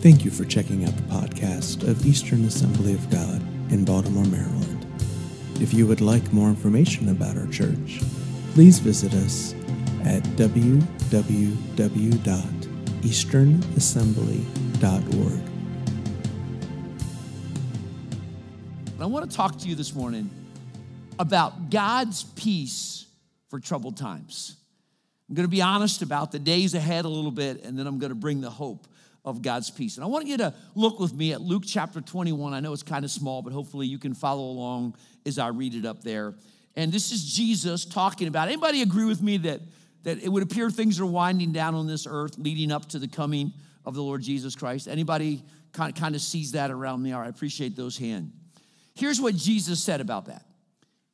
Thank you for checking out the podcast of Eastern Assembly of God in Baltimore, Maryland. If you would like more information about our church, please visit us at www.easternassembly.org. I want to talk to you this morning about God's peace for troubled times. I'm going to be honest about the days ahead a little bit, and then I'm going to bring the hope of God's peace. And I want you to look with me at Luke chapter 21. I know it's kind of small, but hopefully you can follow along as I read it up there. And this is Jesus talking about. Anybody agree with me that, that it would appear things are winding down on this earth, leading up to the coming of the Lord Jesus Christ? Anybody kind of, kind of sees that around me? All right, I appreciate those hands. Here's what Jesus said about that.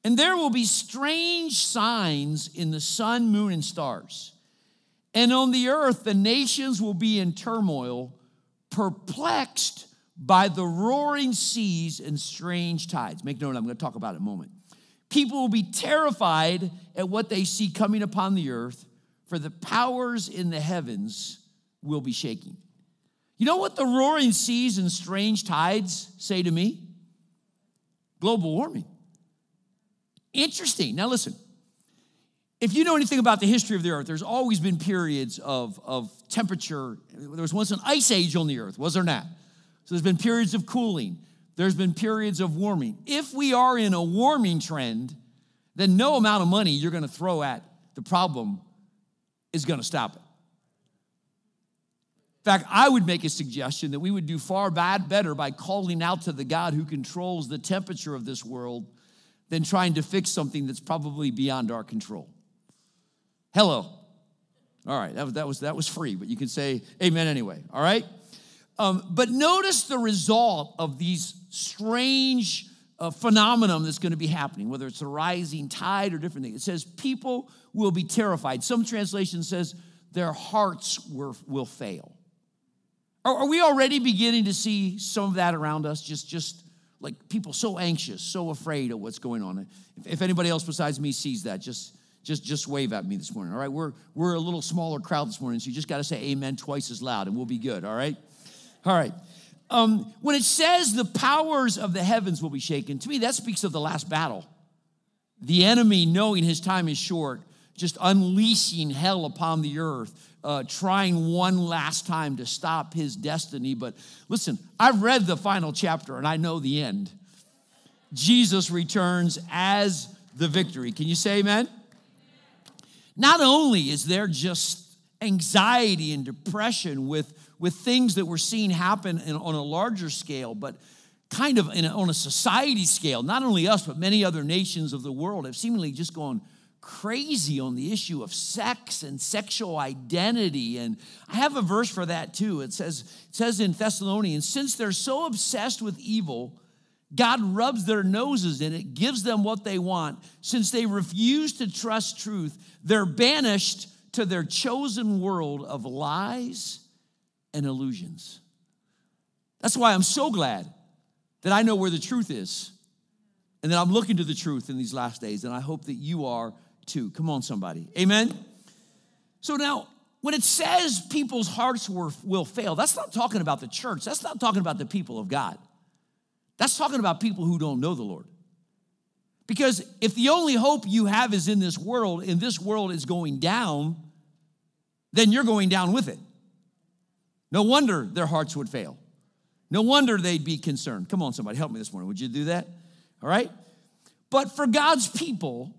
And there will be strange signs in the sun, moon, and stars. And on the earth, the nations will be in turmoil, perplexed by the roaring seas and strange tides. Make note, I'm going to talk about it in a moment. People will be terrified at what they see coming upon the earth, for the powers in the heavens will be shaking. You know what the roaring seas and strange tides say to me? Global warming. Interesting. Now, listen. If you know anything about the history of the earth, there's always been periods of, of temperature. There was once an ice age on the earth, was there not? So there's been periods of cooling, there's been periods of warming. If we are in a warming trend, then no amount of money you're going to throw at the problem is going to stop it. In fact, I would make a suggestion that we would do far bad better by calling out to the God who controls the temperature of this world than trying to fix something that's probably beyond our control. Hello. All right, that was, that was, that was free, but you can say amen anyway, all right? Um, but notice the result of these strange uh, phenomenon that's going to be happening, whether it's a rising tide or different things. It says people will be terrified. Some translation says their hearts will, will fail. Are, are we already beginning to see some of that around us? Just, just like people so anxious, so afraid of what's going on. If, if anybody else besides me sees that, just just just wave at me this morning. All right, we're we're a little smaller crowd this morning, so you just got to say amen twice as loud, and we'll be good. All right, all right. Um, when it says the powers of the heavens will be shaken, to me that speaks of the last battle. The enemy, knowing his time is short, just unleashing hell upon the earth, uh, trying one last time to stop his destiny. But listen, I've read the final chapter and I know the end. Jesus returns as the victory. Can you say amen? Not only is there just anxiety and depression with, with things that we're seeing happen in, on a larger scale, but kind of a, on a society scale, not only us, but many other nations of the world have seemingly just gone crazy on the issue of sex and sexual identity. And I have a verse for that too. It says, it says in Thessalonians, since they're so obsessed with evil, God rubs their noses in it, gives them what they want. Since they refuse to trust truth, they're banished to their chosen world of lies and illusions. That's why I'm so glad that I know where the truth is and that I'm looking to the truth in these last days. And I hope that you are too. Come on, somebody. Amen? So now, when it says people's hearts will fail, that's not talking about the church. That's not talking about the people of God. That's talking about people who don't know the Lord. Because if the only hope you have is in this world, and this world is going down, then you're going down with it. No wonder their hearts would fail. No wonder they'd be concerned. Come on, somebody, help me this morning. Would you do that? All right? But for God's people,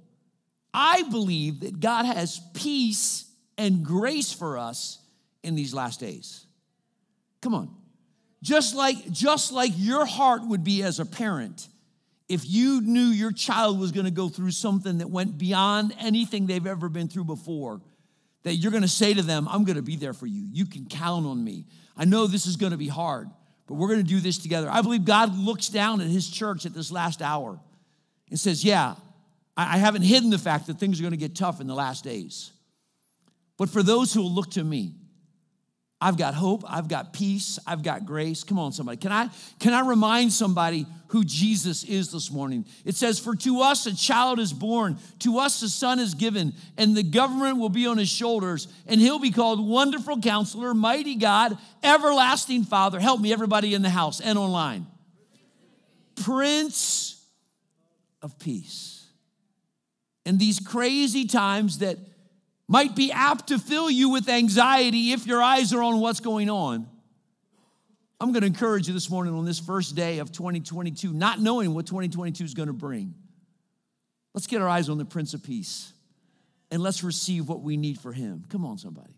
I believe that God has peace and grace for us in these last days. Come on. Just like, just like your heart would be as a parent if you knew your child was going to go through something that went beyond anything they've ever been through before, that you're going to say to them, I'm going to be there for you. You can count on me. I know this is going to be hard, but we're going to do this together. I believe God looks down at his church at this last hour and says, Yeah, I haven't hidden the fact that things are going to get tough in the last days. But for those who will look to me, I've got hope, I've got peace, I've got grace. Come on, somebody. Can I can I remind somebody who Jesus is this morning? It says, For to us a child is born, to us a son is given, and the government will be on his shoulders, and he'll be called Wonderful Counselor, Mighty God, Everlasting Father. Help me, everybody in the house and online. Prince of Peace. In these crazy times that might be apt to fill you with anxiety if your eyes are on what's going on. I'm going to encourage you this morning on this first day of 2022, not knowing what 2022 is going to bring. Let's get our eyes on the Prince of Peace and let's receive what we need for him. Come on, somebody.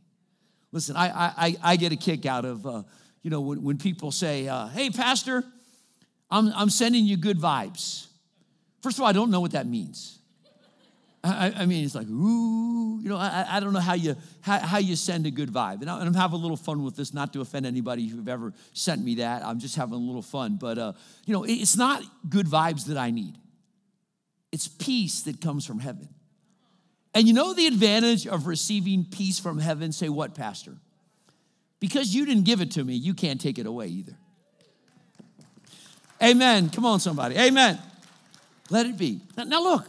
Listen, I, I, I get a kick out of, uh, you know, when, when people say, uh, hey, Pastor, I'm, I'm sending you good vibes. First of all, I don't know what that means. I, I, mean, it's like, ooh, you know, I, I don't know how you, how, how you send a good vibe. And, I, am having a little fun with this, not to offend anybody who've ever sent me that. I'm just having a little fun. But, uh, you know, it's not good vibes that I need, it's peace that comes from heaven. And you know the advantage of receiving peace from heaven? Say what, Pastor? Because you didn't give it to me, you can't take it away either. Amen. Come on, somebody. Amen. Let it be. Now, now look,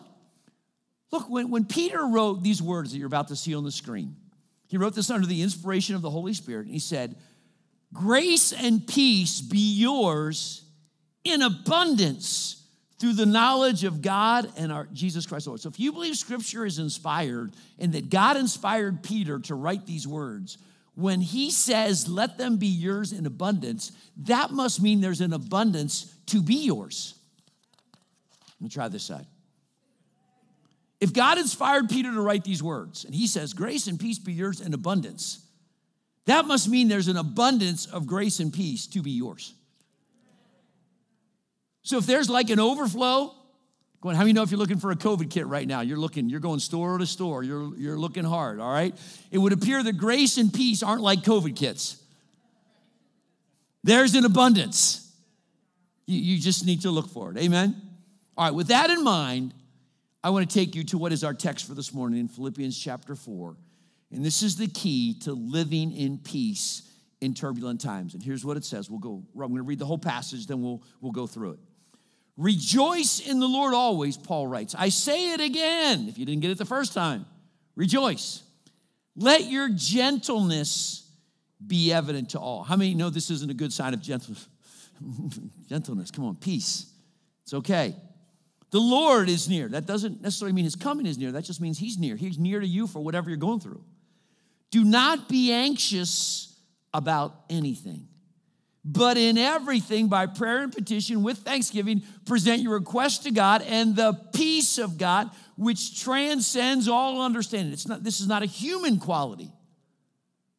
Look, when, when Peter wrote these words that you're about to see on the screen, he wrote this under the inspiration of the Holy Spirit. And he said, Grace and peace be yours in abundance through the knowledge of God and our Jesus Christ Lord. So if you believe scripture is inspired and that God inspired Peter to write these words, when he says, let them be yours in abundance, that must mean there's an abundance to be yours. Let me try this side. If God inspired Peter to write these words, and he says, Grace and peace be yours in abundance, that must mean there's an abundance of grace and peace to be yours. So if there's like an overflow, going, how many know if you're looking for a COVID kit right now? You're looking, you're going store to store, you're, you're looking hard, all right? It would appear that grace and peace aren't like COVID kits. There's an abundance. You, you just need to look for it. Amen? All right, with that in mind, I want to take you to what is our text for this morning in Philippians chapter 4. And this is the key to living in peace in turbulent times. And here's what it says. We'll go, I'm going to read the whole passage, then we'll, we'll go through it. Rejoice in the Lord always, Paul writes. I say it again, if you didn't get it the first time. Rejoice. Let your gentleness be evident to all. How many know this isn't a good sign of gentleness? gentleness, come on, peace. It's okay. The Lord is near. That doesn't necessarily mean his coming is near. That just means he's near. He's near to you for whatever you're going through. Do not be anxious about anything, but in everything, by prayer and petition with thanksgiving, present your request to God, and the peace of God, which transcends all understanding. It's not, this is not a human quality,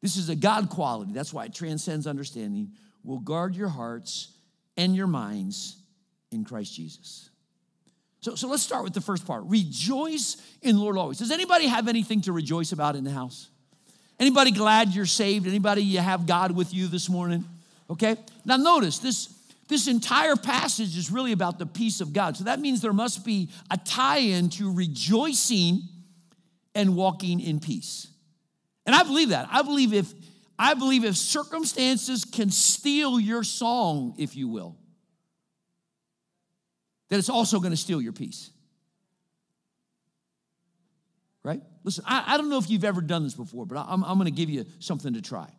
this is a God quality. That's why it transcends understanding, will guard your hearts and your minds in Christ Jesus. So, so let's start with the first part. Rejoice in Lord always. Does anybody have anything to rejoice about in the house? Anybody glad you're saved? Anybody you have God with you this morning? Okay. Now notice this this entire passage is really about the peace of God. So that means there must be a tie-in to rejoicing and walking in peace. And I believe that. I believe if I believe if circumstances can steal your song, if you will, that it's also going to steal your peace. Right? Listen, I, I, don't know if you've ever done this before, but I'm, I'm going to give you something to try.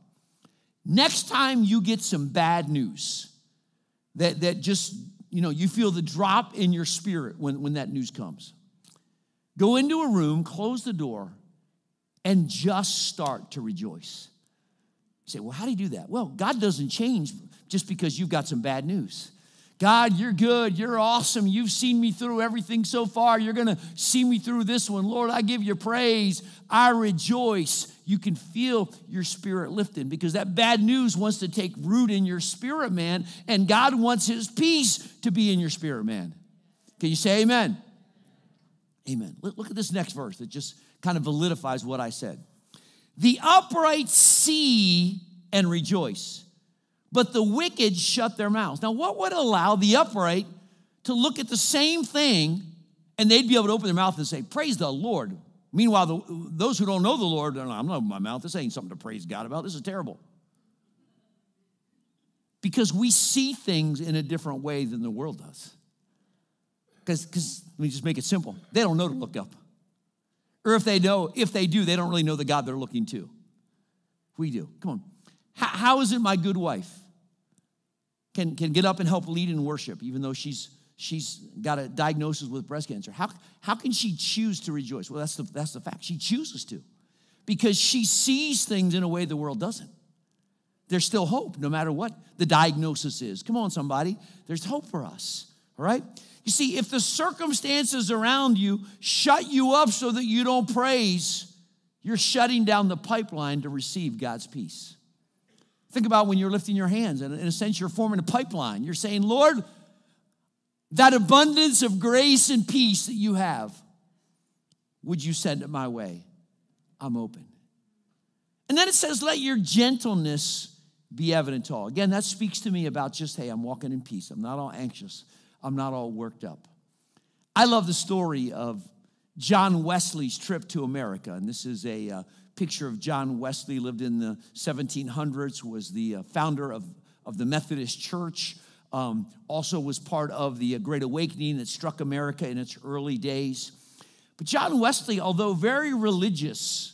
Next time you get some bad news that, that just, you know, you feel the drop in your spirit when, when that news comes, go into a room, close the door, and just start to rejoice. You say, well, how do you do that? Well, God doesn't change just because you've got some bad news. God, you're good. You're awesome. You've seen me through everything so far. You're going to see me through this one. Lord, I give you praise. I rejoice. You can feel your spirit lifting because that bad news wants to take root in your spirit, man. And God wants his peace to be in your spirit, man. Can you say amen? Amen. Look at this next verse that just kind of validifies what I said. The upright see and rejoice but the wicked shut their mouths. Now, what would allow the upright to look at the same thing and they'd be able to open their mouth and say, Praise the Lord? Meanwhile, the, those who don't know the Lord, I'm not my mouth. This ain't something to praise God about. This is terrible. because we see things in a different way than the world does. Because, let me just make it simple. They don't know to look up. Or if they know, if they do, they don't really know the God they're looking to. We do. Come on. how, how is it my good wife can, can get up and help lead in worship, even though she's she's got a diagnosis with breast cancer? How, how can she choose to rejoice? Well, that's the, that's the fact. She chooses to because she sees things in a way the world doesn't. There's still hope, no matter what the diagnosis is. Come on, somebody. There's hope for us, all right? You see, if the circumstances around you shut you up so that you don't praise, you're shutting down the pipeline to receive God's peace. Think about when you're lifting your hands, and in a sense, you're forming a pipeline. You're saying, Lord, that abundance of grace and peace that you have, would you send it my way? I'm open. And then it says, let your gentleness be evident to all. Again, that speaks to me about just, hey, I'm walking in peace. I'm not all anxious. I'm not all worked up. I love the story of John Wesley's trip to America. And this is a uh, picture of John Wesley, lived in the 1700s, was the uh, founder of, of the Methodist Church, um, also was part of the uh, Great Awakening that struck America in its early days. But John Wesley, although very religious,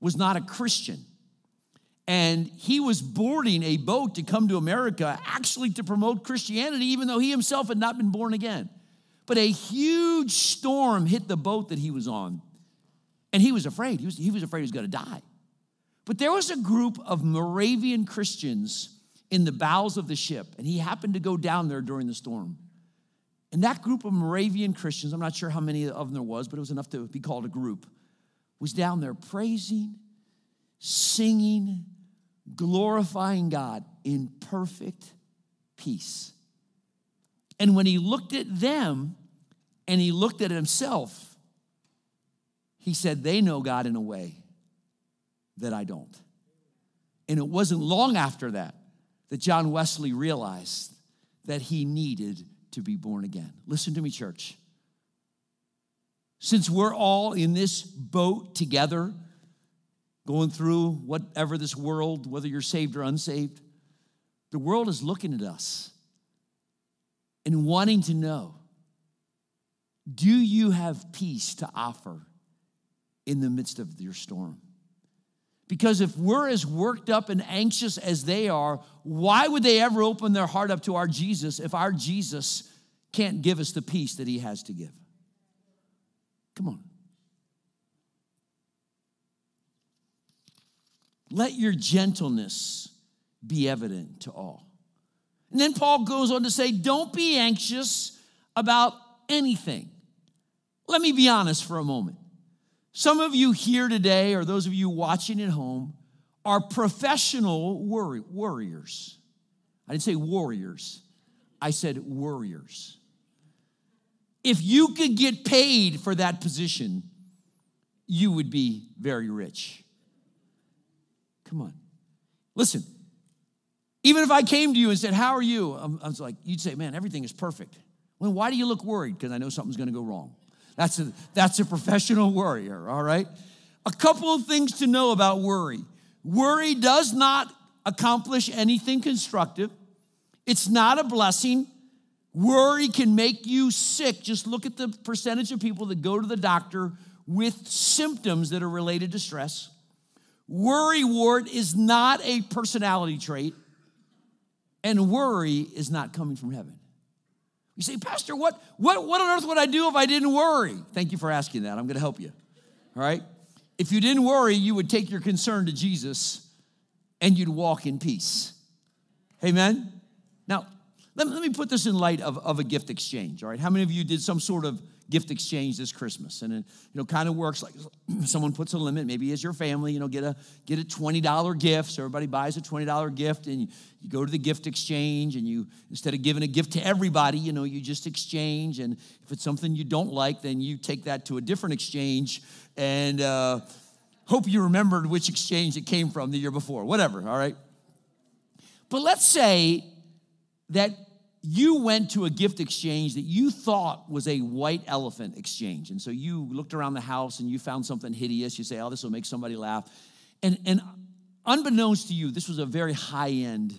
was not a Christian. And he was boarding a boat to come to America actually to promote Christianity, even though he himself had not been born again. But a huge storm hit the boat that he was on. And he was afraid. He was, he was afraid he was going to die. But there was a group of Moravian Christians in the bowels of the ship, and he happened to go down there during the storm. And that group of Moravian Christians, I'm not sure how many of them there was, but it was enough to be called a group, was down there praising, singing, glorifying God in perfect peace. And when he looked at them and he looked at himself, he said, They know God in a way that I don't. And it wasn't long after that that John Wesley realized that he needed to be born again. Listen to me, church. Since we're all in this boat together, going through whatever this world, whether you're saved or unsaved, the world is looking at us and wanting to know do you have peace to offer in the midst of your storm? Because if we're as worked up and anxious as they are, why would they ever open their heart up to our Jesus if our Jesus can't give us the peace that he has to give? Come on. Let your gentleness be evident to all. And then Paul goes on to say, Don't be anxious about anything. Let me be honest for a moment. Some of you here today, or those of you watching at home, are professional worry, worriers. I didn't say warriors, I said worriers. If you could get paid for that position, you would be very rich. Come on. Listen, even if I came to you and said, How are you? I was like, You'd say, Man, everything is perfect. Well, why do you look worried? Because I know something's going to go wrong. That's a, that's a professional worrier, all right? A couple of things to know about worry worry does not accomplish anything constructive, it's not a blessing. Worry can make you sick. Just look at the percentage of people that go to the doctor with symptoms that are related to stress. Worry wart is not a personality trait, and worry is not coming from heaven. You say, Pastor, what, what, what on earth would I do if I didn't worry? Thank you for asking that. I'm going to help you. All right? If you didn't worry, you would take your concern to Jesus and you'd walk in peace. Amen? Now, let, let me put this in light of, of a gift exchange. All right? How many of you did some sort of gift exchange this Christmas. And it, you know, kind of works like someone puts a limit, maybe as your family, you know, get a get a $20 gift. So everybody buys a $20 gift and you, you go to the gift exchange and you instead of giving a gift to everybody, you know, you just exchange. And if it's something you don't like, then you take that to a different exchange and uh, hope you remembered which exchange it came from the year before, whatever, all right? But let's say that you went to a gift exchange that you thought was a white elephant exchange. And so you looked around the house and you found something hideous. You say, oh, this will make somebody laugh. And, and unbeknownst to you, this was a very high end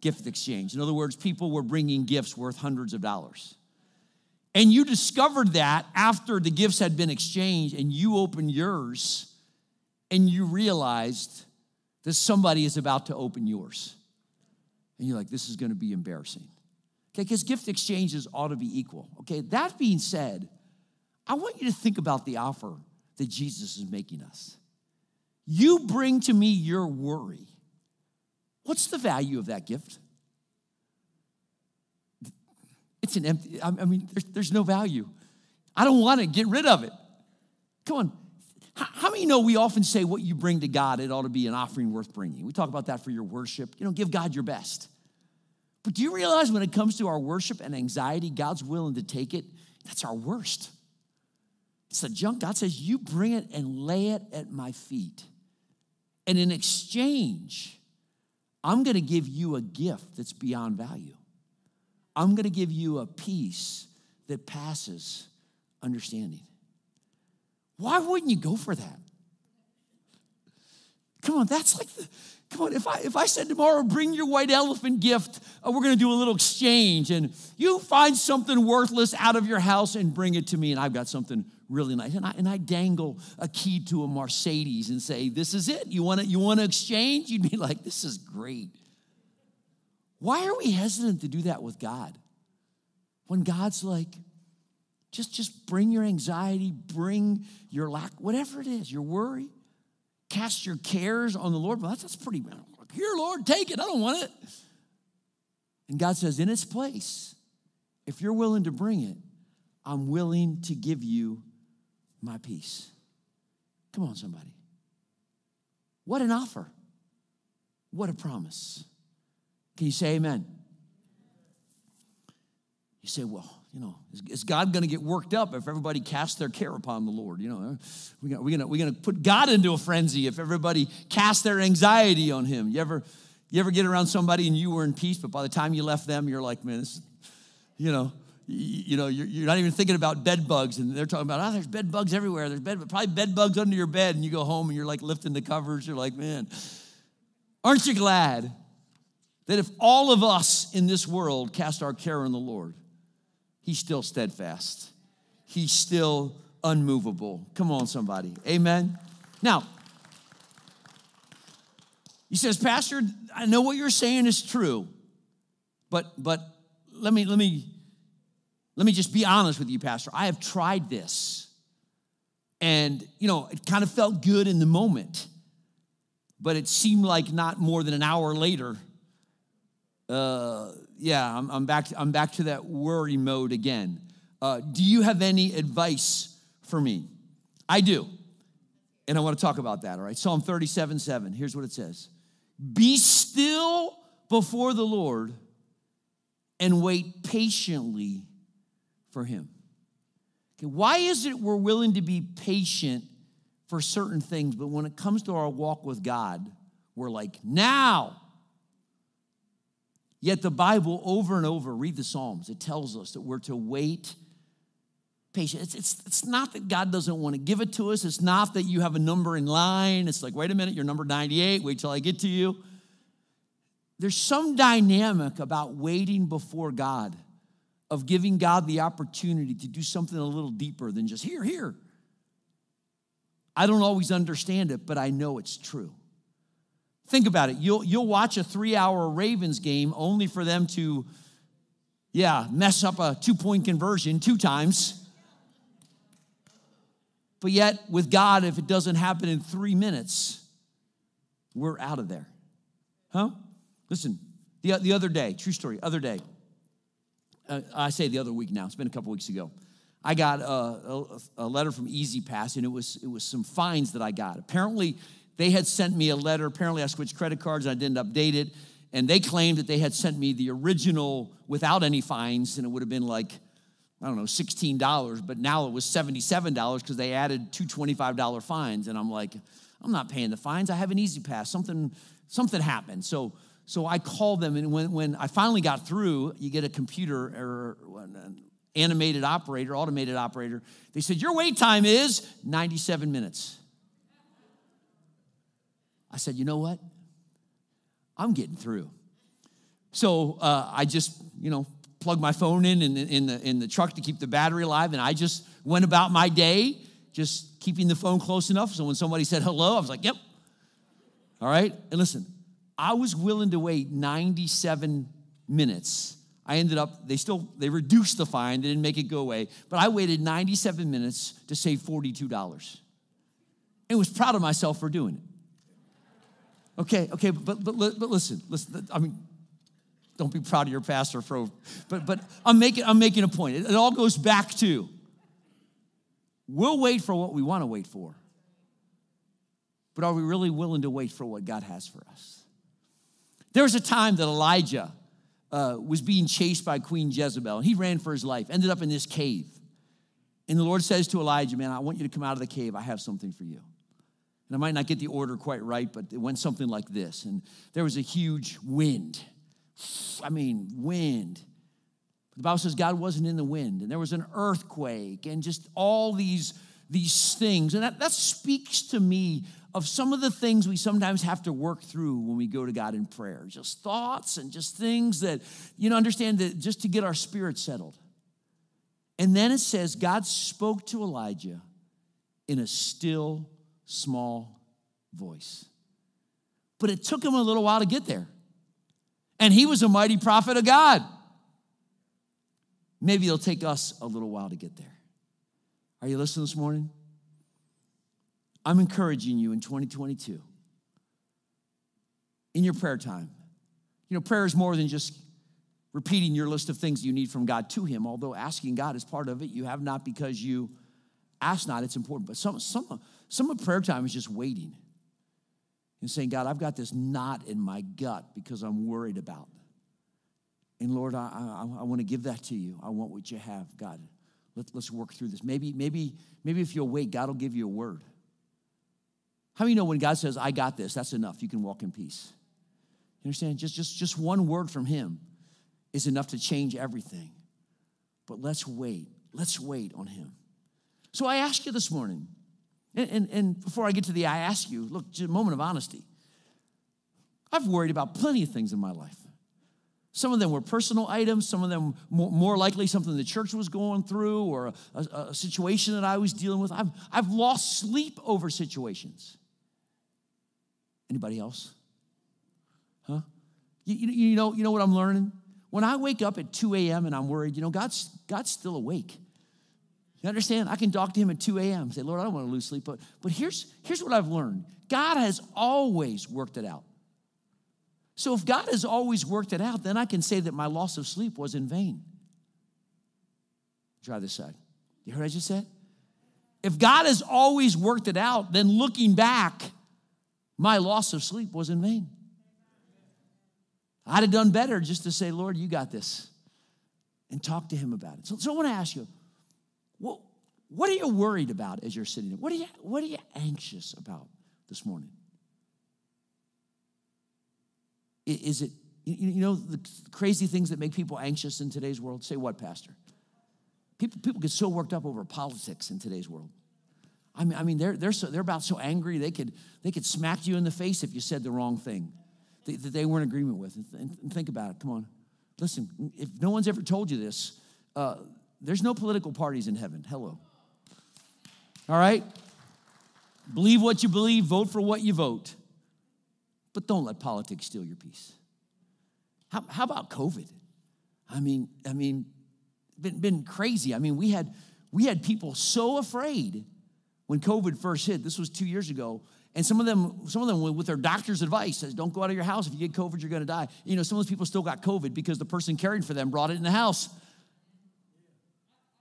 gift exchange. In other words, people were bringing gifts worth hundreds of dollars. And you discovered that after the gifts had been exchanged and you opened yours and you realized that somebody is about to open yours. And you're like, this is going to be embarrassing. Okay, because gift exchanges ought to be equal. Okay, that being said, I want you to think about the offer that Jesus is making us. You bring to me your worry. What's the value of that gift? It's an empty, I mean, there's, no value. I don't want to get rid of it. Come on. How many know we often say what you bring to God, it ought to be an offering worth bringing? We talk about that for your worship. You know, give God your best. But do you realize when it comes to our worship and anxiety, God's willing to take it? That's our worst. It's the junk. God says, You bring it and lay it at my feet. And in exchange, I'm going to give you a gift that's beyond value. I'm going to give you a peace that passes understanding. Why wouldn't you go for that? Come on, that's like the, come on. If I if I said tomorrow, bring your white elephant gift, uh, we're going to do a little exchange, and you find something worthless out of your house and bring it to me, and I've got something really nice, and I and I dangle a key to a Mercedes and say, "This is it. You want to you want to exchange?" You'd be like, "This is great." Why are we hesitant to do that with God? When God's like, just, just bring your anxiety, bring your lack, whatever it is, your worry, cast your cares on the Lord. Well, that's, that's pretty, here, Lord, take it. I don't want it. And God says, in its place, if you're willing to bring it, I'm willing to give you my peace. Come on, somebody. What an offer. What a promise. Can you say amen? You say, well, you know, is, is God going to get worked up if everybody casts their care upon the Lord? You know, we're going gonna, we're gonna put God into a frenzy if everybody casts their anxiety on him. You ever, you ever get around somebody and you were in peace, but by the time you left them, you're like, man, this, you know, you know, you're, you're, not even thinking about bed bugs, and they're talking about, oh, there's bed bugs everywhere. There's bed, probably bed bugs under your bed, and you go home and you're like lifting the covers. You're like, man, aren't you glad that if all of us in this world cast our care on the Lord, He's still steadfast, He's still unmovable. Come on, somebody. Amen. Now, he says, Pastor, I know what you're saying is true, but but let me let me let me just be honest with you, Pastor. I have tried this. And you know, it kind of felt good in the moment, but it seemed like not more than an hour later uh, yeah, I'm, I'm, back, I'm back to that worry mode again. Uh, do you have any advice for me? I do. And I want to talk about that, all right? Psalm 37 7. Here's what it says Be still before the Lord and wait patiently for him. Okay, why is it we're willing to be patient for certain things, but when it comes to our walk with God, we're like, now Yet the Bible, over and over, read the Psalms, it tells us that we're to wait patient. It's, it's, it's not that God doesn't want to give it to us. It's not that you have a number in line. It's like, wait a minute, you're number 98, wait till I get to you. There's some dynamic about waiting before God, of giving God the opportunity to do something a little deeper than just here, here. I don't always understand it, but I know it's true. Think about it. You'll, you'll watch a three hour Ravens game only for them to, yeah, mess up a two point conversion two times. But yet, with God, if it doesn't happen in three minutes, we're out of there. Huh? Listen, the, the other day, true story, other day, uh, I say the other week now, it's been a couple weeks ago. I got a, a, a letter from E-ZPass, and it was, it was some fines that I got. Apparently, they had sent me a letter. Apparently, I switched credit cards and I didn't update it. And they claimed that they had sent me the original without any fines, and it would have been like, I don't know, $16, but now it was $77 because they added two $25 fines. And I'm like, I'm not paying the fines. I have an E-ZPass. Something, something happened. So, so I called them, and when, when I finally got through, you get a computer or an animated operator, automated operator. They said, Your wait time is 97 minutes. I said, you know what? I'm getting through. So uh, I just, you know, plugged my phone in, in in the in the truck to keep the battery alive, and I just went about my day, just keeping the phone close enough. So when somebody said hello, I was like, "Yep." All right, and listen, I was willing to wait 97 minutes. I ended up, they still, they reduced the fine, they didn't make it go away, but I waited 97 minutes to save $42. And was proud of myself for doing it. Okay, okay, but, but, but listen, listen, I mean, don't be proud of your pastor for, but, but I'm making, I'm making a point. It, it all goes back to, we'll wait for what we want to wait for. But are we really willing to wait for what God has for us? There was a time that Elijah uh, was being chased by Queen Jezebel, he ran for his life, ended up in this cave. And the Lord says to Elijah, Man, I want you to come out of the cave. I have something for you. And I might not get the order quite right, but it went something like this. And there was a huge wind. I mean, wind. The Bible says God wasn't in the wind, and there was an earthquake, and just all these, these things. And that, that speaks to me of some of the things we sometimes have to work through when we go to God in prayer. Just thoughts and just things that, you know, understand that just to get our spirit settled. And then it says, God spoke to Elijah in a still, small voice. But it took him a little while to get there. And he was a mighty prophet of God. Maybe it'll take us a little while to get there. Are you listening this morning? I'm encouraging you in 2022 in your prayer time. You know, prayer is more than just repeating your list of things you need from God to Him, although asking God is part of it. You have not because you ask not, it's important. But some, some, some of prayer time is just waiting and saying, God, I've got this knot in my gut because I'm worried about. And Lord, I, I, I want to give that to you. I want what you have, God. Let, let's work through this. Maybe, maybe, maybe if you'll wait, God will give you a word. How many know when God says, I got this, that's enough. You can walk in peace. You understand? Just, just, just one word from Him is enough to change everything. But let's wait. Let's wait on Him. So I ask you this morning, and, and, and before I get to the I ask you, look, just a moment of honesty. I've worried about plenty of things in my life. Some of them were personal items, some of them more, likely something the church was going through or a, a, a situation that I was dealing with. I've, I've lost sleep over situations. Anybody else? Huh? You, you, know, you know what I'm learning? When I wake up at 2 a.m. and I'm worried, you know, God's, God's still awake. You understand? I can talk to him at 2 a.m. say, Lord, I don't want to lose sleep. But, but here's, here's what I've learned God has always worked it out. So if God has always worked it out, then I can say that my loss of sleep was in vain. Try this side. You heard what I just said? If God has always worked it out, then looking back, my loss of sleep was in vain. I'd have done better just to say, Lord, you got this, and talk to him about it. So, so I want to ask you, what, what are you worried about as you're sitting there? What are you, what are you anxious about this morning? Is it, you know, the crazy things that make people anxious in today's world? Say what, Pastor? People, people get so worked up over politics in today's world. I mean, I mean they're, they're, so, they're about so angry they could, they could smack you in the face if you said the wrong thing that, that they weren't in agreement with. And, think about it. Come on. Listen, if no one's ever told you this, uh, there's no political parties in heaven. Hello. All right? Believe what you believe, vote for what you vote. But don't let politics steal your peace. How, how about COVID? I mean, I mean, been, been crazy. I mean, we had we had people so afraid when COVID first hit, this was two years ago, and some of them, some of them with their doctor's advice says, don't go out of your house. If you get COVID, you're gonna die. You know, some of those people still got COVID because the person caring for them brought it in the house.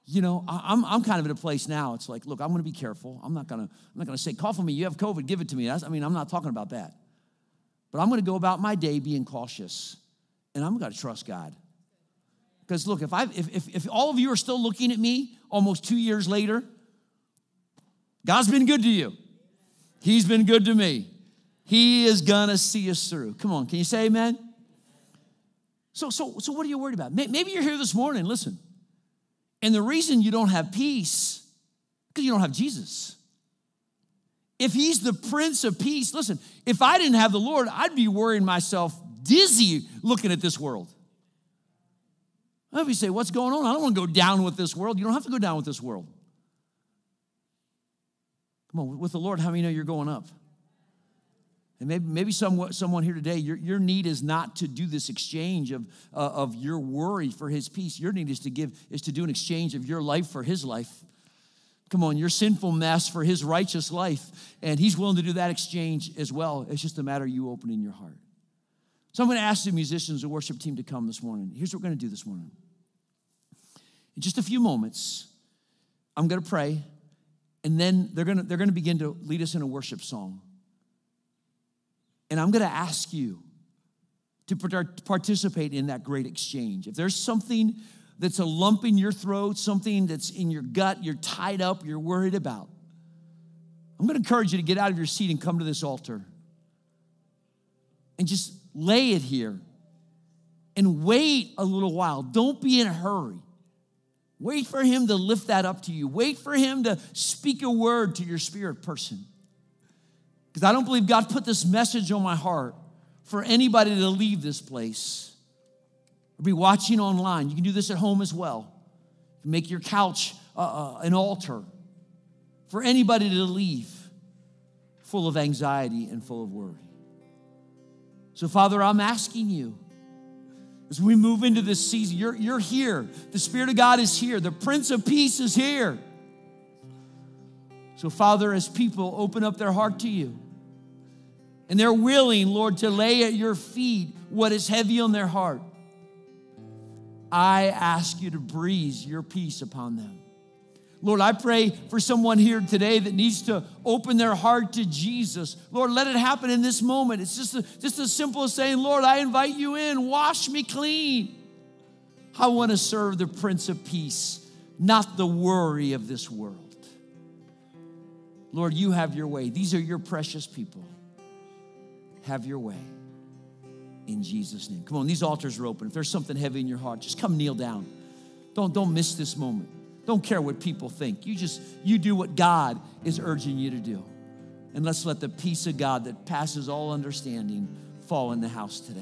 You know, I'm, I'm kind of in a place now. It's like, look, I'm gonna be careful. I'm not gonna, I'm not gonna say, call for me, you have COVID, give it to me. That's, I mean, I'm not talking about that. But I'm gonna go about my day being cautious. And I'm gonna trust God. Because look, if I if, if if all of you are still looking at me almost two years later, God's been good to you. He's been good to me. He is gonna see us through. Come on, can you say amen? So, so, so what are you worried about? Maybe you're here this morning, listen. And the reason you don't have peace, because you don't have Jesus. If he's the Prince of Peace, listen, if I didn't have the Lord, I'd be worrying myself dizzy looking at this world. If you say, What's going on? I don't want to go down with this world. You don't have to go down with this world. Come on, with the Lord, how many know you're going up? And maybe, maybe some, someone here today, your, your need is not to do this exchange of, uh, of your worry for his peace. Your need is to give, is to do an exchange of your life for his life. Come on, your sinful mess for his righteous life. And he's willing to do that exchange as well. It's just a matter of you opening your heart. So I'm going to ask the musicians, the worship team to come this morning. Here's what we're going to do this morning. In just a few moments, I'm going to pray, and then they're going to, they're going to begin to lead us in a worship song. And I'm going to ask you to participate in that great exchange. If there's something that's a lump in your throat, something that's in your gut, you're tied up, you're worried about, I'm going to encourage you to get out of your seat and come to this altar and just lay it here and wait a little while. Don't be in a hurry. Wait for Him to lift that up to you. Wait for Him to speak a word to your spirit person. Because I don't believe God put this message on my heart for anybody to leave this place or be watching online. You can do this at home as well. make your couch uh, uh, an altar for anybody to leave full of anxiety and full of worry. So, Father, I'm asking you as we move into this season, you're, you're here. The Spirit of God is here. The Prince of Peace is here. So, Father, as people open up their heart to you, and they're willing, Lord, to lay at your feet what is heavy on their heart. I ask you to breathe your peace upon them. Lord, I pray for someone here today that needs to open their heart to Jesus. Lord, let it happen in this moment. It's just, a, just as simple as saying, Lord, I invite you in, wash me clean. I want to serve the Prince of Peace, not the worry of this world. Lord, you have your way. These are your precious people have your way in Jesus' name. Come on, these altars are open. If there's something heavy in your heart, just come kneel down. Don't, don't miss this moment. Don't care what people think. You just, you do what God is urging you to do. And let's let the peace of God that passes all understanding fall in the house today.